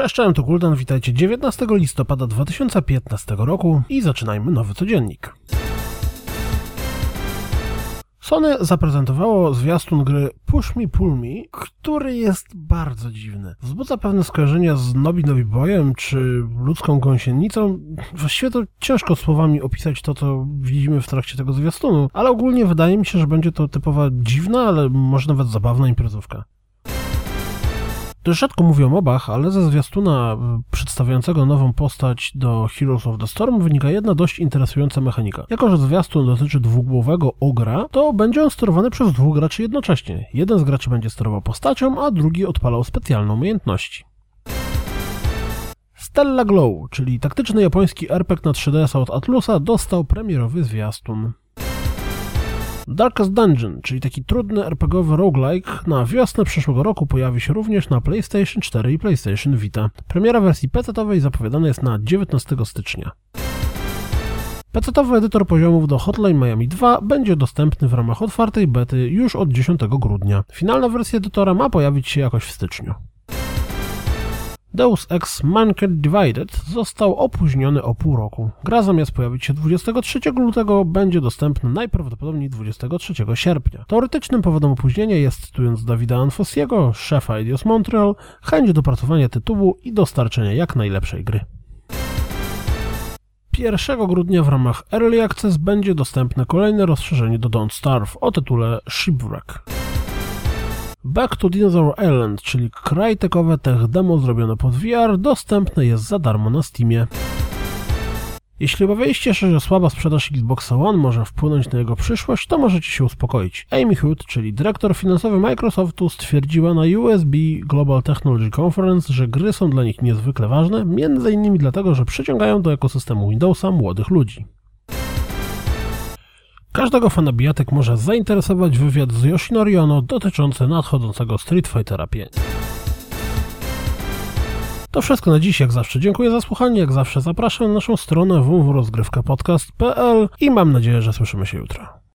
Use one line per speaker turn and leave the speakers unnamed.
Cześć, cześć, to Kuldan, witajcie 19 listopada 2015 roku i zaczynajmy nowy codziennik. Sony zaprezentowało zwiastun gry Push Me Pull Me, który jest bardzo dziwny. Wzbudza pewne skojarzenia z Nobi Nobi Boyem czy ludzką gąsienicą. Właściwie to ciężko słowami opisać to, co widzimy w trakcie tego zwiastunu, ale ogólnie wydaje mi się, że będzie to typowa dziwna, ale może nawet zabawna imprezówka. Dość rzadko mówię o mobach, ale ze zwiastuna przedstawiającego nową postać do Heroes of the Storm wynika jedna dość interesująca mechanika. Jako, że zwiastun dotyczy dwugłowego ogra, to będzie on sterowany przez dwóch graczy jednocześnie. Jeden z graczy będzie sterował postacią, a drugi odpalał specjalne umiejętności. Stella Glow, czyli taktyczny japoński RPG na 3DS od Atlusa, dostał premierowy zwiastun. Darkest Dungeon, czyli taki trudny RPGowy roguelike, na wiosnę przyszłego roku pojawi się również na PlayStation 4 i PlayStation Vita. Premiera wersji PC-owej zapowiadana jest na 19 stycznia. PC-owy edytor poziomów do Hotline Miami 2 będzie dostępny w ramach otwartej bety już od 10 grudnia. Finalna wersja edytora ma pojawić się jakoś w styczniu. Deus Ex Mankind Divided został opóźniony o pół roku. Gra zamiast pojawić się 23 lutego będzie dostępna najprawdopodobniej 23 sierpnia. Teoretycznym powodem opóźnienia jest, cytując Dawida Anfosiego, szefa Eidos Montreal, chęć dopracowania tytułu i dostarczenia jak najlepszej gry. 1 grudnia w ramach Early Access będzie dostępne kolejne rozszerzenie do Don't Starve o tytule Shipwreck. Back to Dinosaur Island, czyli krajtekowe tech demo zrobione pod VR, dostępne jest za darmo na Steamie. Jeśli obawialiście się, że słaba sprzedaż Xbox One może wpłynąć na jego przyszłość, to możecie się uspokoić. Amy Hood, czyli dyrektor finansowy Microsoftu, stwierdziła na USB Global Technology Conference, że gry są dla nich niezwykle ważne, m.in. dlatego, że przyciągają do ekosystemu Windowsa młodych ludzi. Każdego fana bijatek może zainteresować wywiad z Yoshinori Ono dotyczący nadchodzącego Street Fightera 5. To wszystko na dziś, jak zawsze. Dziękuję za słuchanie, jak zawsze zapraszam na naszą stronę www.rozgrywkapodcast.pl i mam nadzieję, że słyszymy się jutro.